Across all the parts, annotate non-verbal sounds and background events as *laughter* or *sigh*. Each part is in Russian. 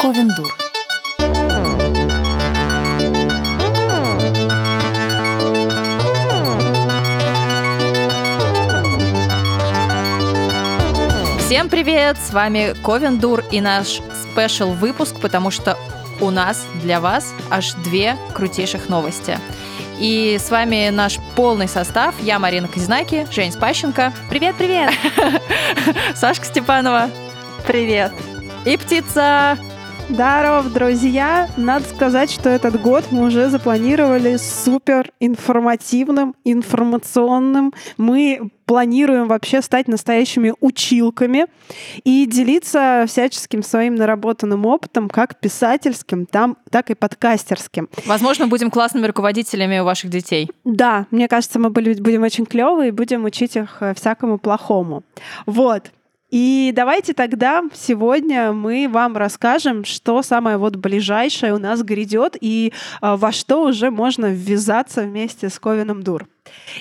Ковендур. Всем привет! С вами Ковендур и наш спешл выпуск, потому что у нас для вас аж две крутейших новости. И с вами наш полный состав. Я Марина Казинаки, Жень Спащенко. Привет-привет! *laughs* Сашка Степанова. Привет! И птица Здоров, друзья! Надо сказать, что этот год мы уже запланировали супер информативным, информационным. Мы планируем вообще стать настоящими училками и делиться всяческим своим наработанным опытом, как писательским, там, так и подкастерским. Возможно, будем классными руководителями у ваших детей. Да, мне кажется, мы будем очень клевые и будем учить их э, всякому плохому. Вот. И давайте тогда сегодня мы вам расскажем, что самое вот ближайшее у нас грядет и э, во что уже можно ввязаться вместе с Ковином Дур.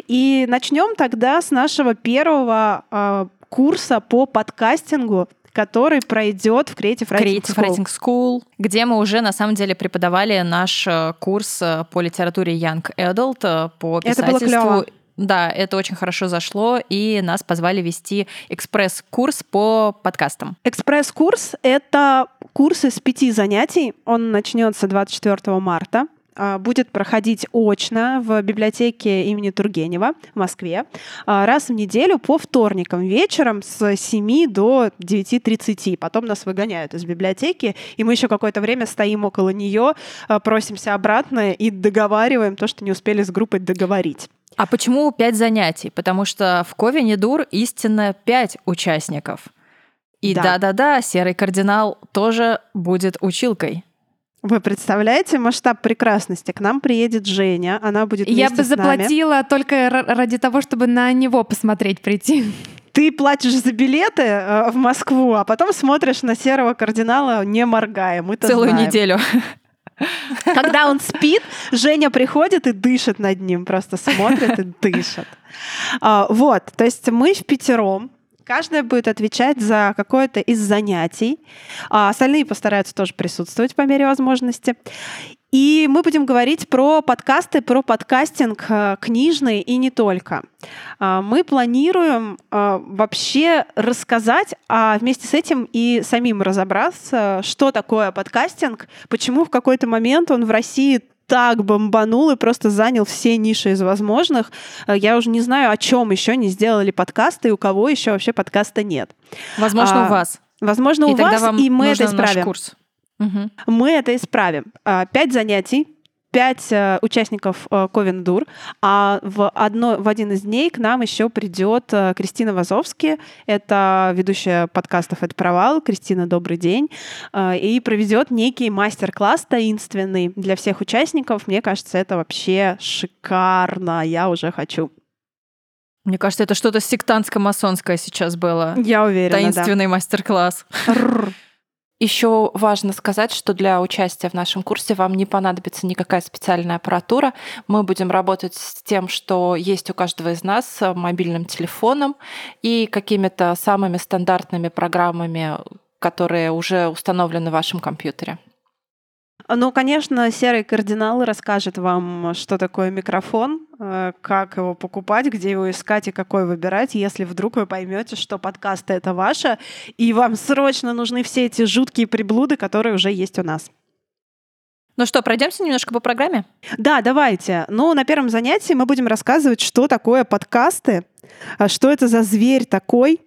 И начнем тогда с нашего первого э, курса по подкастингу, который пройдет в Creative Writing Creative Writing School, где мы уже на самом деле преподавали наш э, курс э, по литературе Young Adult, э, по писательству. Да, это очень хорошо зашло, и нас позвали вести экспресс-курс по подкастам. Экспресс-курс — это курс из пяти занятий. Он начнется 24 марта а, будет проходить очно в библиотеке имени Тургенева в Москве а, раз в неделю по вторникам вечером с 7 до 9.30. Потом нас выгоняют из библиотеки, и мы еще какое-то время стоим около нее, а, просимся обратно и договариваем то, что не успели с группой договорить. А почему пять занятий? Потому что в Ковине Дур истинно пять участников. И да-да-да, серый кардинал тоже будет училкой. Вы представляете масштаб прекрасности? К нам приедет Женя, она будет Я бы заплатила только ради того, чтобы на него посмотреть прийти. Ты платишь за билеты э, в Москву, а потом смотришь на серого кардинала, не моргая. Мы Целую знаем. неделю. Когда он спит, Женя приходит и дышит над ним, просто смотрит и дышит. А, вот, то есть мы в пятером, Каждая будет отвечать за какое-то из занятий. А остальные постараются тоже присутствовать по мере возможности. И мы будем говорить про подкасты, про подкастинг э, книжный и не только. А, мы планируем э, вообще рассказать, а вместе с этим и самим разобраться, что такое подкастинг, почему в какой-то момент он в России так бомбанул и просто занял все ниши из возможных. Э, я уже не знаю, о чем еще не сделали подкасты и у кого еще вообще подкаста нет. Возможно, а, у вас. Возможно, и у вас, и мы это исправим. курс. Угу. Мы это исправим. А, пять занятий, пять э, участников э, Ковендур, а в, одно, в один из дней к нам еще придет э, Кристина Вазовски, это ведущая подкастов «Это провал». Кристина, добрый день. Э, и проведет некий мастер-класс таинственный для всех участников. Мне кажется, это вообще шикарно. Я уже хочу. Мне кажется, это что-то сектантско-масонское сейчас было. Я уверена, Таинственный да. мастер-класс. Еще важно сказать, что для участия в нашем курсе вам не понадобится никакая специальная аппаратура. Мы будем работать с тем, что есть у каждого из нас мобильным телефоном и какими-то самыми стандартными программами, которые уже установлены в вашем компьютере. Ну, конечно, серый кардинал расскажет вам, что такое микрофон, э, как его покупать, где его искать и какой выбирать, если вдруг вы поймете, что подкасты это ваше, и вам срочно нужны все эти жуткие приблуды, которые уже есть у нас. Ну что, пройдемся немножко по программе? Да, давайте. Ну, на первом занятии мы будем рассказывать, что такое подкасты, а что это за зверь такой,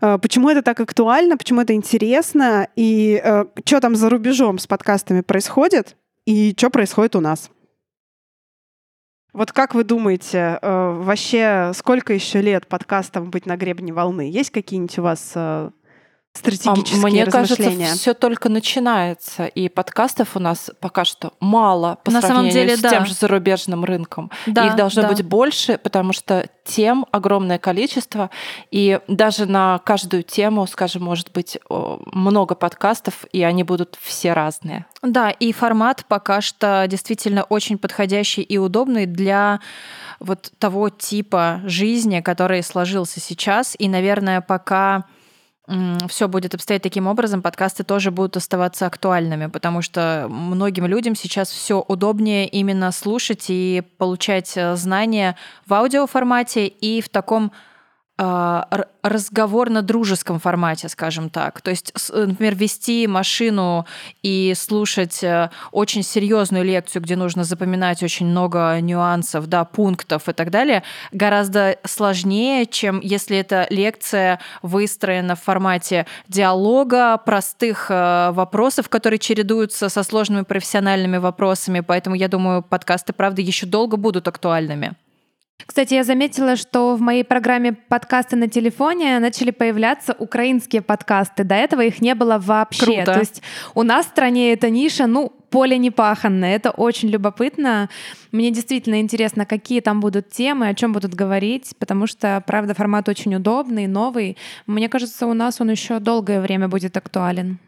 Э, почему это так актуально, почему это интересно, и э, что там за рубежом с подкастами происходит, и что происходит у нас. Вот как вы думаете, э, вообще сколько еще лет подкастам быть на гребне волны? Есть какие-нибудь у вас стратегические Мне размышления. кажется, все только начинается, и подкастов у нас пока что мало по На сравнению самом деле, с да. тем же зарубежным рынком. Да, Их должно да. быть больше, потому что тем огромное количество, и даже на каждую тему, скажем, может быть много подкастов, и они будут все разные. Да, и формат пока что действительно очень подходящий и удобный для вот того типа жизни, который сложился сейчас, и, наверное, пока все будет обстоять таким образом, подкасты тоже будут оставаться актуальными, потому что многим людям сейчас все удобнее именно слушать и получать э, знания в аудиоформате и в таком а, разговорно-дружеском формате, скажем так. То есть, например, вести машину и слушать э, очень серьезную лекцию, где нужно запоминать очень много нюансов, да, пунктов и так далее, гораздо сложнее, чем если эта лекция выстроена в формате диалога, простых э, вопросов, которые чередуются со сложными профессиональными вопросами. Поэтому я думаю, подкасты, правда, еще долго будут актуальными. Кстати, я заметила, что в моей программе подкасты на телефоне начали появляться украинские подкасты. До этого их не было вообще. Круто. То есть у нас в стране эта ниша, ну, поле непаханное. Это очень любопытно. Мне действительно интересно, какие там будут темы, о чем будут говорить, потому что, правда, формат очень удобный, новый. Мне кажется, у нас он еще долгое время будет актуален.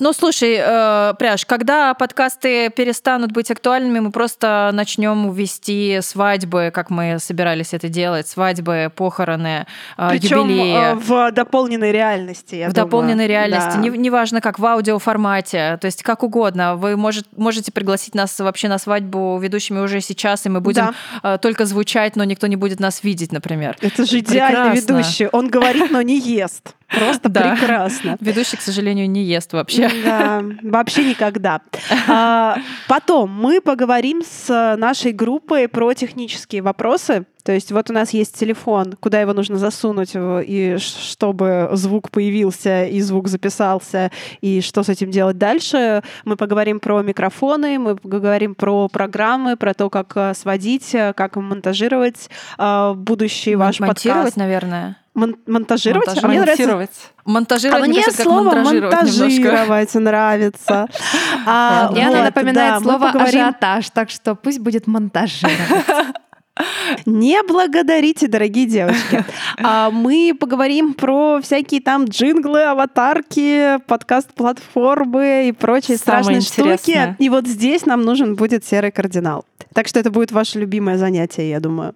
Ну, слушай, э, Пряж, когда подкасты перестанут быть актуальными, мы просто начнем вести свадьбы, как мы собирались это делать, свадьбы, похороны, э, Причем юбилеи. э, в дополненной реальности. Я в думаю. дополненной реальности, Да. Не- неважно как, в аудиоформате, то есть как угодно. Вы может, можете пригласить нас вообще на свадьбу ведущими уже сейчас, и мы будем э, только звучать, но никто не будет нас видеть, например. Это же идеальный Прекрасно. ведущий. Он говорит, но не ест. Просто Да. прекрасно. Ведущий, к сожалению, не ест вообще. Да, вообще никогда. А, потом мы поговорим с нашей группой про технические вопросы. То есть вот у нас есть телефон, куда его нужно засунуть, и чтобы звук появился, и звук записался, и что с этим делать дальше. Мы поговорим про микрофоны, мы поговорим про программы, про то, как э, сводить, э, как монтажировать э, будущий ваш Монтировать, подкаст. наверное. Мон- монтажировать? А мне нравится Монтировать. Монтажировать, а мне кажется, как слово монтажировать немножко. монтажировать нравится. *laughs* А, Мне оно вот, напоминает да, слово поговорим- ажиотаж, так что пусть будет монтажировать. *laughs* Не благодарите, дорогие девочки. *laughs* А, Мы поговорим про всякие там джинглы, аватарки, подкаст-платформы и прочие Самое страшные штуки. интересное. И вот здесь нам нужен будет серый кардинал. Так что это будет ваше любимое занятие, я думаю.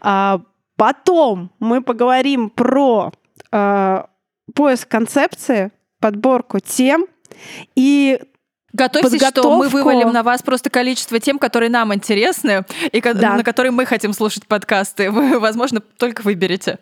А, Потом мы поговорим про а, поиск концепции, подборку тем и Готовьтесь, что мы вывалим на вас просто количество тем, которые нам интересны, и Да. на которые мы хотим слушать подкасты. Вы, возможно, только выберете.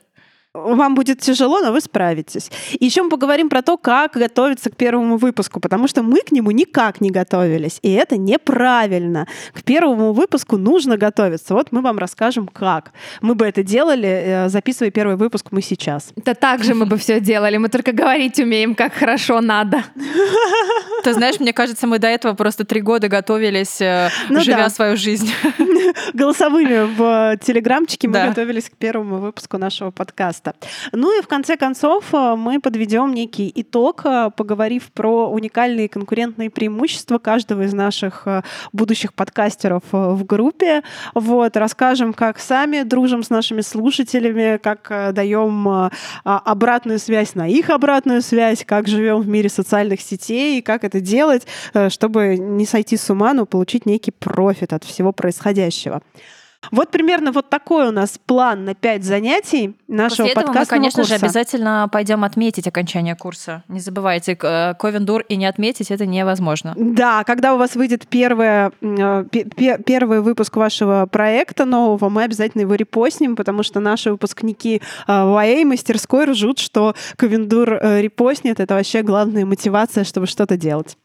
Вам будет тяжело, но вы справитесь. И еще мы поговорим про то, как готовиться к первому выпуску, потому что мы к нему никак не готовились, и это неправильно. К первому выпуску нужно готовиться. Вот мы вам расскажем, как. Мы бы это делали, э, записывая первый выпуск мы сейчас. Это так же мы бы все делали. Мы только говорить умеем, как хорошо надо. Ты знаешь, мне кажется, мы до этого просто три года готовились, э, Ну живя да. свою жизнь. *laughs* Голосовыми в э, телеграмчике мы Да. готовились к первому выпуску нашего подкаста. Ну и в конце концов э, мы подведем некий итог, э, поговорив про уникальные конкурентные преимущества каждого из наших э, будущих подкастеров в группе. Вот, расскажем, как сами дружим с нашими слушателями, как даем а, обратную связь на их обратную связь, как живем в мире социальных сетей и как это делать, чтобы не сойти с ума, но получить некий профит от всего происходящего. Вот примерно вот такой у нас план на пять занятий нашего После этого мы, конечно же, курса. обязательно пойдем отметить окончание курса. Не забывайте, э, Ковендур и не отметить это невозможно. Да, когда у вас выйдет первое, э, пе- пе- первый выпуск вашего проекта нового, мы обязательно его репостнем, потому что наши выпускники э, в АЭ мастерской ржут, что Ковендур репостнет. Это вообще главная мотивация, чтобы что-то делать.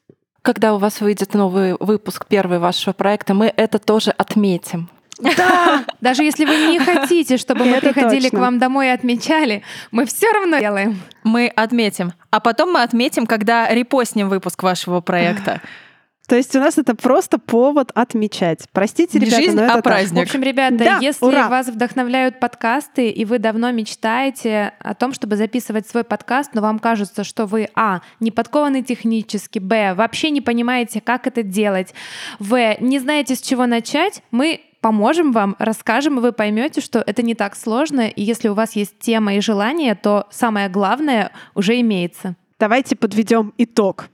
Когда у вас выйдет новый выпуск первый вашего проекта, мы это тоже отметим. Да, Даже если вы не хотите, чтобы мы Это приходили точно. к вам домой и отмечали, мы все равно делаем. Мы отметим. А потом мы отметим, когда репостнем выпуск вашего проекта. то есть у нас это просто повод отмечать. Простите, Не ребята, жизнь, но это а так. праздник. В общем, ребята, Да, если ура. вас вдохновляют подкасты, и вы давно мечтаете о том, чтобы записывать свой подкаст, но вам кажется, что вы, а, не подкованы технически, б, вообще не понимаете, как это делать, в, не знаете, с чего начать, мы поможем вам, расскажем, и вы поймете, что это не так сложно, и если у вас есть тема и желание, то самое главное уже имеется. Давайте подведем итог.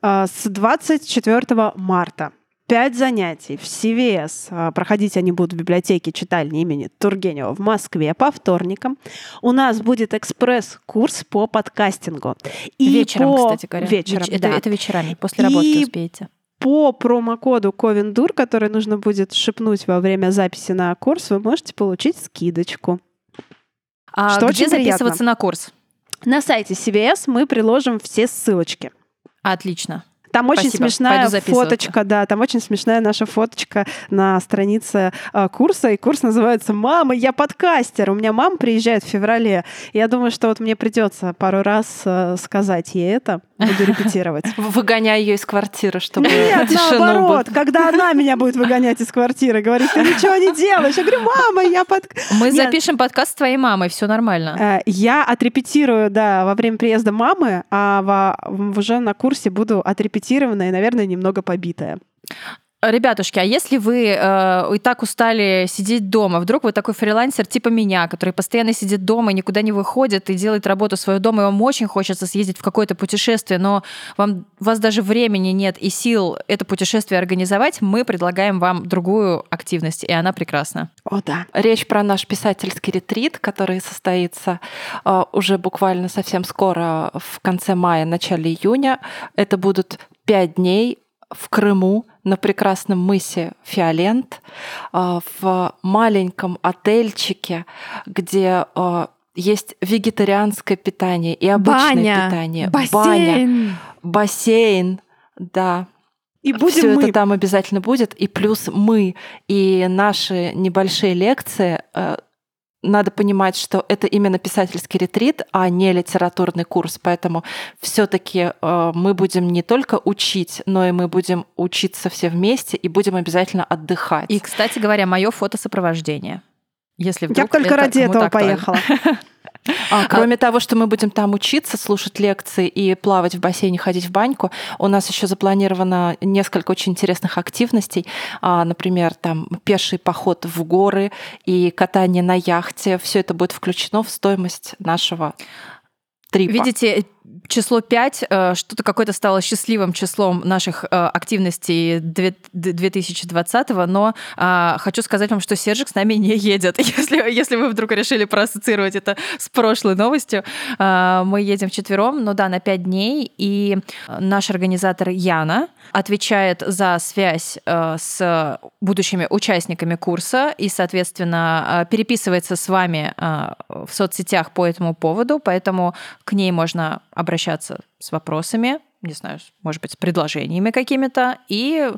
А, С 24 марта пять занятий в CVS. А, проходить они будут в библиотеке читальни имени Тургенева в Москве по вторникам. У нас будет экспресс-курс по подкастингу. И вечером, по... кстати говоря. Вечером, Веч... да. это, это вечерами, после работы И успеете. По промокоду Ковендур, который нужно будет шепнуть во время записи на курс, вы можете получить скидочку. А Что где очень приятно. записываться на курс? На сайте CVS мы приложим все ссылочки. Отлично. Там очень Спасибо. смешная Пойду записываться. фоточка, да, там очень смешная наша фоточка на странице э, курса, и курс называется «Мама, я подкастер». У меня мама приезжает в феврале. Я думаю, что вот мне придется пару раз э, сказать ей это, буду репетировать. *laughs* Выгоняй ее из квартиры, чтобы Нет, наоборот, бы- когда она меня будет выгонять из квартиры, говорит, ты ничего не делаешь. Я говорю, мама, я под... Мы Нет. запишем подкаст с твоей мамой, все нормально. Э, Я отрепетирую, да, во время приезда мамы, а во- уже на курсе буду отрепетированная и, наверное, немного побитая. Ребятушки, а если вы э, и так устали сидеть дома, вдруг вы такой фрилансер типа меня, который постоянно сидит дома и никуда не выходит и делает работу свою дома, и вам очень хочется съездить в какое-то путешествие, но вам, у вас даже времени нет и сил это путешествие организовать, мы предлагаем вам другую активность, и она прекрасна. О, да. Речь про наш писательский ретрит, который состоится э, уже буквально совсем скоро, в конце мая, начале июня. Это будут пять дней в Крыму на прекрасном мысе Фиолент, э, в маленьком отельчике, где э, есть вегетарианское питание и обычное Баня, питание, баня, бассейн. бассейн, да, И будем все мы. это там обязательно будет. И плюс мы и наши небольшие лекции. Э, Надо понимать, что это именно писательский ретрит, а не литературный курс. Поэтому все-таки мы будем не только учить, но и мы будем учиться все вместе и будем обязательно отдыхать. И, кстати говоря, мое фотосопровождение. Если Я вдруг только это ради этого актуально. поехала. *laughs* А, кроме того, что мы будем там учиться, слушать лекции и плавать в бассейне, ходить в баньку, у нас еще запланировано несколько очень интересных активностей. А, Например, там пеший поход в горы и катание на яхте. Все это будет включено в стоимость нашего трипа. Видите, число 5 э, что-то какое-то стало счастливым числом наших э, активностей две- д- 2020 но а, хочу сказать вам, что Сержик с нами не едет. *laughs* Если, если вы вдруг решили проассоциировать это с прошлой новостью, а, мы едем вчетвером, ну да, на 5 дней, и наш организатор Яна отвечает за связь э, с будущими участниками курса и, соответственно, переписывается с вами в соцсетях по этому поводу, поэтому к ней можно обращаться с вопросами, не знаю, может быть, с предложениями какими-то, и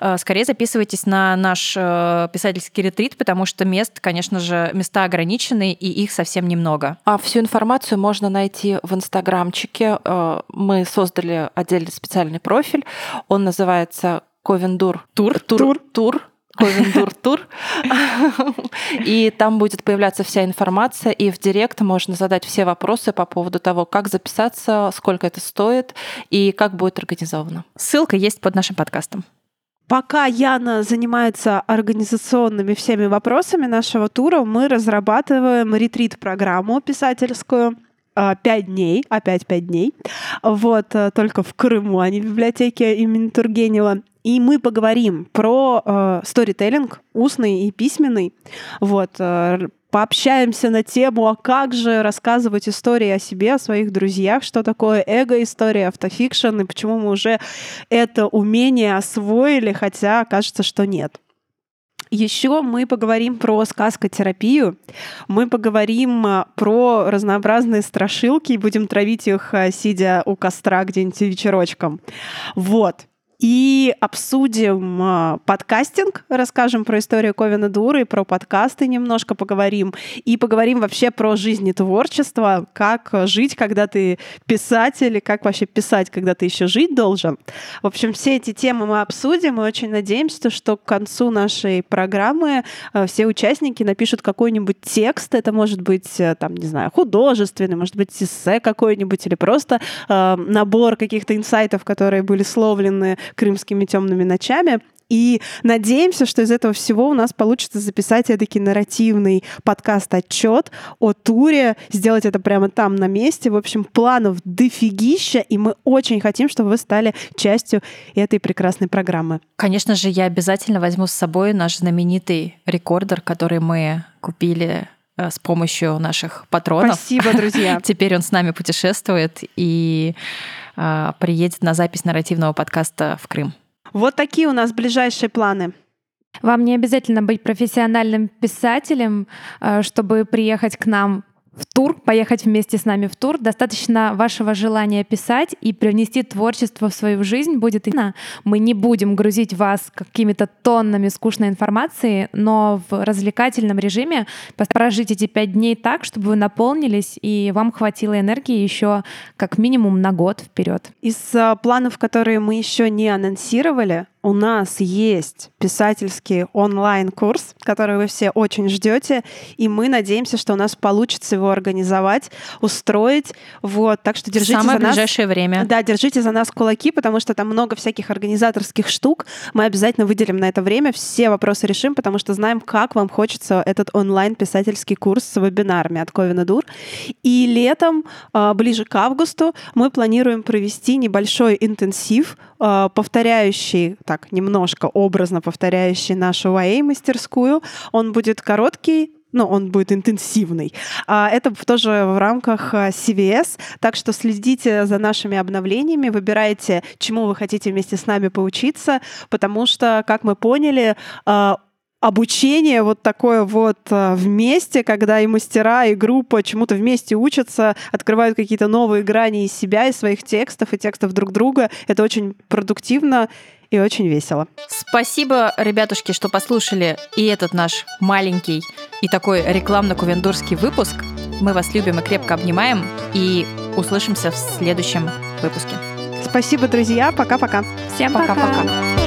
э, скорее записывайтесь на наш э, писательский ретрит, потому что мест, конечно же, места ограничены, и их совсем немного. А всю информацию можно найти в инстаграмчике. Э, Мы создали отдельный специальный профиль. Он называется Ковендур Тур? Тур. Тур. Тур. Ковендур Тур. *laughs* И там будет появляться вся информация, и в директ можно задать все вопросы по поводу того, как записаться, сколько это стоит и как будет организовано. Ссылка есть под нашим подкастом. Пока Яна занимается организационными всеми вопросами нашего тура, мы разрабатываем ретрит-программу писательскую. а, Пять дней, опять пять дней. Вот, э, только в Крыму, а не в библиотеке имени Тургенева. И мы поговорим про э, сторителлинг, устный и письменный. Вот, э, пообщаемся на тему, а как же рассказывать истории о себе, о своих друзьях, что такое эго-история, автофикшн, и почему мы уже это умение освоили, хотя кажется, что нет. Еще мы поговорим про сказкотерапию, мы поговорим а, про разнообразные страшилки и будем травить их, а, сидя у костра где-нибудь вечерочком. Вот. И обсудим а, подкастинг, расскажем про историю Ковина Дуры, про подкасты немножко поговорим. И поговорим вообще про жизнь и творчество, как жить, когда ты писатель, и как вообще писать, когда ты еще жить должен. В общем, все эти темы мы обсудим, и очень надеемся, что к концу нашей программы э, все участники напишут какой-нибудь текст. Это может быть, э, там, не знаю, художественный, может быть, эссе какой-нибудь, или просто э, набор каких-то инсайтов, которые были словлены крымскими темными ночами. И надеемся, что из этого всего у нас получится записать эдакий нарративный подкаст-отчет о туре, сделать это прямо там на месте. В общем, планов дофигища, и мы очень хотим, чтобы вы стали частью этой прекрасной программы. Конечно же, я обязательно возьму с собой наш знаменитый рекордер, который мы купили э, с помощью наших патронов. Спасибо, друзья. *laughs* Теперь он с нами путешествует и приедет на запись нарративного подкаста в Крым. Вот такие у нас ближайшие планы. Вам не обязательно быть профессиональным писателем, э, чтобы приехать к нам в тур, поехать вместе с нами в тур. Достаточно вашего желания писать и привнести творчество в свою жизнь будет. Мы не будем грузить вас какими-то тоннами скучной информации, но в развлекательном режиме прожить эти пять дней так, чтобы вы наполнились и вам хватило энергии еще как минимум на год вперед. Из а, планов, которые мы еще не анонсировали, у нас есть писательский онлайн-курс, который вы все очень ждете, и мы надеемся, что у нас получится его организовать, устроить. Вот, так что держите Самое за нас. ближайшее время. Да, держите за нас кулаки, потому что там много всяких организаторских штук. Мы обязательно выделим на это время, все вопросы решим, потому что знаем, как вам хочется этот онлайн-писательский курс с вебинарами от Ковина Дур. И летом, а, ближе к августу, мы планируем провести небольшой интенсив, а, повторяющий, так, немножко образно повторяющий нашу YA-мастерскую. Он будет короткий, ну, он будет интенсивный. А это тоже в рамках а, CVS, так что следите за нашими обновлениями, выбирайте, чему вы хотите вместе с нами поучиться, потому что, как мы поняли, а, обучение вот такое вот а, вместе, когда и мастера, и группа чему-то вместе учатся, открывают какие-то новые грани из себя, из своих текстов и текстов друг друга. Это очень продуктивно и очень весело. Спасибо, ребятушки, что послушали и этот наш маленький и такой рекламно-кувендурский выпуск. Мы вас любим и крепко обнимаем, и услышимся в следующем выпуске. Спасибо, друзья. Пока-пока. Всем Пока-пока. пока.